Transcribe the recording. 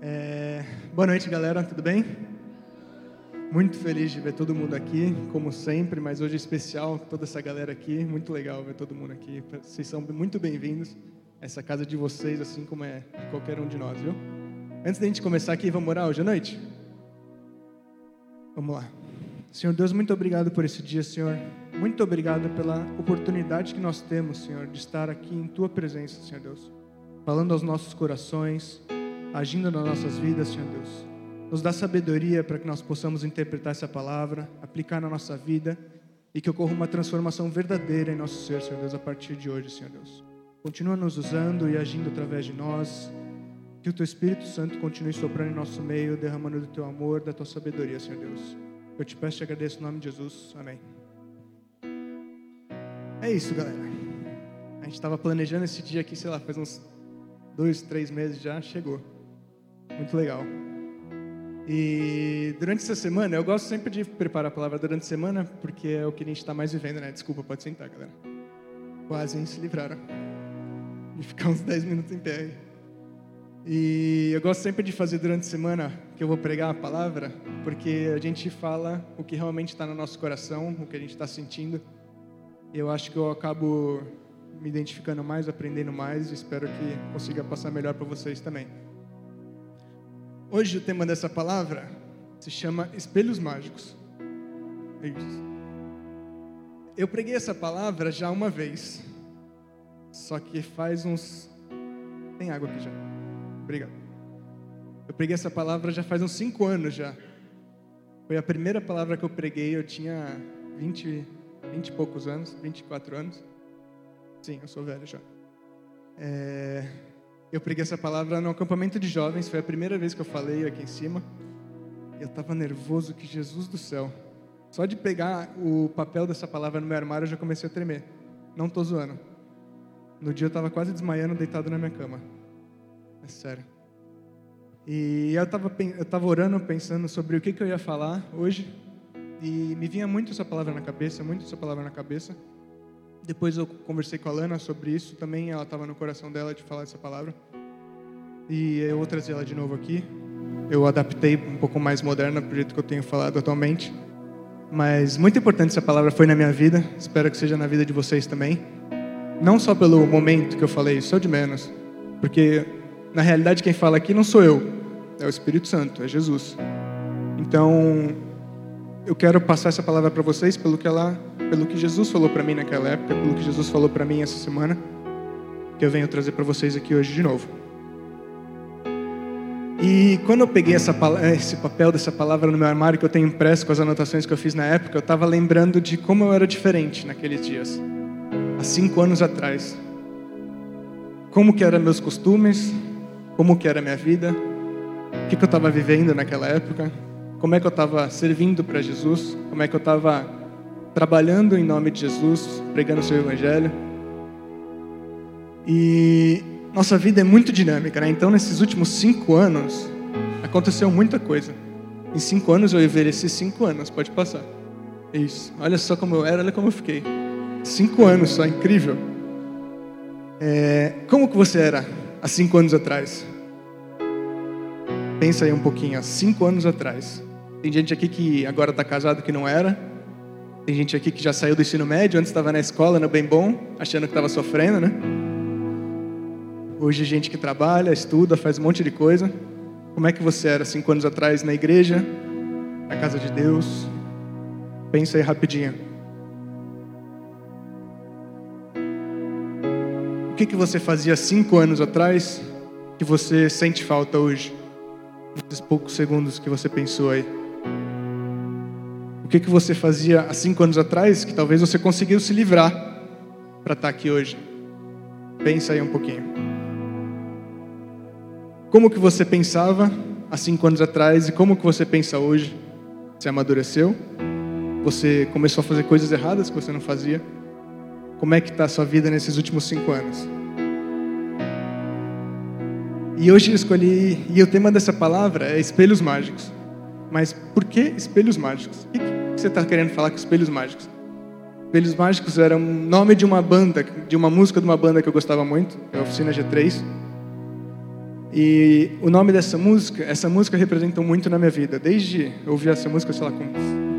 É, Boa noite, galera, tudo bem? Muito feliz de ver todo mundo aqui, como sempre, mas hoje é especial, toda essa galera aqui, muito legal ver todo mundo aqui. Vocês são muito bem-vindos. Essa casa de vocês, assim como é de qualquer um de nós, viu? Antes da gente começar aqui, vamos orar hoje à noite? Vamos lá. Senhor Deus, muito obrigado por esse dia, Senhor. Muito obrigado pela oportunidade que nós temos, Senhor, de estar aqui em Tua presença, Senhor Deus. Falando aos nossos corações, agindo nas nossas vidas, Senhor Deus. Nos dá sabedoria para que nós possamos interpretar essa palavra, aplicar na nossa vida e que ocorra uma transformação verdadeira em nosso ser, Senhor Deus, a partir de hoje, Senhor Deus. Continua nos usando e agindo através de nós. Que o Teu Espírito Santo continue soprando em nosso meio, derramando do Teu amor, da Tua sabedoria, Senhor Deus. Eu te peço e agradeço em nome de Jesus. Amém. É isso, galera. A gente estava planejando esse dia aqui, sei lá, faz uns dois, três meses já, chegou. Muito legal. E durante essa semana, eu gosto sempre de preparar a palavra durante a semana, porque é o que a gente está mais vivendo, né? Desculpa, pode sentar, galera. Quase se livraram de ficar uns 10 minutos em pé aí. E eu gosto sempre de fazer durante a semana que eu vou pregar a palavra, porque a gente fala o que realmente está no nosso coração, o que a gente está sentindo. Eu acho que eu acabo me identificando mais, aprendendo mais, e espero que consiga passar melhor para vocês também. Hoje o tema dessa palavra se chama Espelhos Mágicos. É isso. Eu preguei essa palavra já uma vez, só que faz uns. Tem água aqui já. Obrigado. Eu preguei essa palavra já faz uns cinco anos já. Foi a primeira palavra que eu preguei, eu tinha 20, 20 e poucos anos, 24 anos. Sim, eu sou velho já. É, eu preguei essa palavra no acampamento de jovens, foi a primeira vez que eu falei aqui em cima. Eu estava nervoso que Jesus do céu. Só de pegar o papel dessa palavra no meu armário eu já comecei a tremer. Não estou zoando. No dia eu estava quase desmaiando, deitado na minha cama. É sério. E eu estava eu tava orando, pensando sobre o que, que eu ia falar hoje. E me vinha muito essa palavra na cabeça, muito essa palavra na cabeça. Depois eu conversei com a Lana sobre isso também, ela estava no coração dela de falar essa palavra. E eu vou trazer ela de novo aqui. Eu adaptei um pouco mais moderna para o jeito que eu tenho falado atualmente. Mas muito importante essa palavra foi na minha vida, espero que seja na vida de vocês também. Não só pelo momento que eu falei, só de menos. Porque na realidade quem fala aqui não sou eu, é o Espírito Santo, é Jesus. Então, eu quero passar essa palavra para vocês pelo que ela, pelo que Jesus falou para mim naquela época, pelo que Jesus falou para mim essa semana, que eu venho trazer para vocês aqui hoje de novo. E quando eu peguei essa, esse papel dessa palavra no meu armário que eu tenho impresso com as anotações que eu fiz na época, eu estava lembrando de como eu era diferente naqueles dias, há cinco anos atrás. Como que eram meus costumes, como que era minha vida, o que, que eu estava vivendo naquela época, como é que eu estava servindo para Jesus, como é que eu estava trabalhando em nome de Jesus, pregando o seu evangelho. E nossa vida é muito dinâmica, né? Então, nesses últimos cinco anos, aconteceu muita coisa. Em cinco anos eu envelheci cinco anos, pode passar. Isso. Olha só como eu era, olha como eu fiquei. Cinco anos só, incrível. É, como que você era há cinco anos atrás? Pensa aí um pouquinho, há cinco anos atrás. Tem gente aqui que agora está casado que não era. Tem gente aqui que já saiu do ensino médio, antes estava na escola, no bem bom, achando que estava sofrendo, né? Hoje gente que trabalha, estuda, faz um monte de coisa. Como é que você era cinco anos atrás na igreja, na casa de Deus? Pensa aí rapidinho. O que, que você fazia cinco anos atrás que você sente falta hoje? Nesses poucos segundos que você pensou aí. O que, que você fazia há cinco anos atrás que talvez você conseguiu se livrar para estar aqui hoje? Pensa aí um pouquinho. Como que você pensava há cinco anos atrás e como que você pensa hoje? Você amadureceu? Você começou a fazer coisas erradas que você não fazia? Como é que está a sua vida nesses últimos cinco anos? E hoje eu escolhi, e o tema dessa palavra é espelhos mágicos. Mas por que espelhos mágicos? O que você está querendo falar com espelhos mágicos? Espelhos mágicos era um nome de uma banda, de uma música de uma banda que eu gostava muito, é a Oficina G3. E o nome dessa música, essa música representa muito na minha vida. Desde eu ouvi essa música, sei lá, com